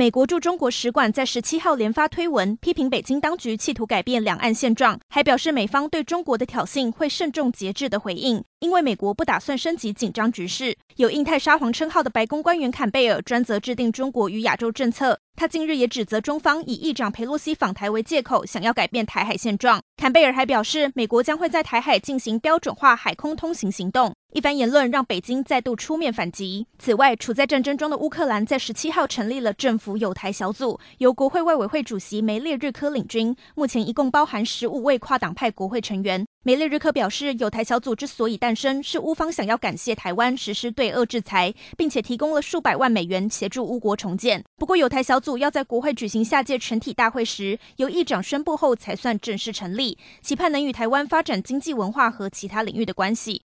美国驻中国使馆在十七号连发推文，批评北京当局企图改变两岸现状，还表示美方对中国的挑衅会慎重节制的回应，因为美国不打算升级紧张局势。有印太沙皇称号的白宫官员坎贝尔专责制定中国与亚洲政策。他近日也指责中方以议长裴洛西访台为借口，想要改变台海现状。坎贝尔还表示，美国将会在台海进行标准化海空通行行动。一番言论让北京再度出面反击。此外，处在战争中的乌克兰在十七号成立了政府友台小组，由国会外委会主席梅列日科领军，目前一共包含十五位跨党派国会成员。梅列日科表示，友台小组之所以诞生，是乌方想要感谢台湾实施对俄制裁，并且提供了数百万美元协助乌国重建。不过，友台小组要在国会举行下届全体大会时，由议长宣布后才算正式成立，期盼能与台湾发展经济、文化和其他领域的关系。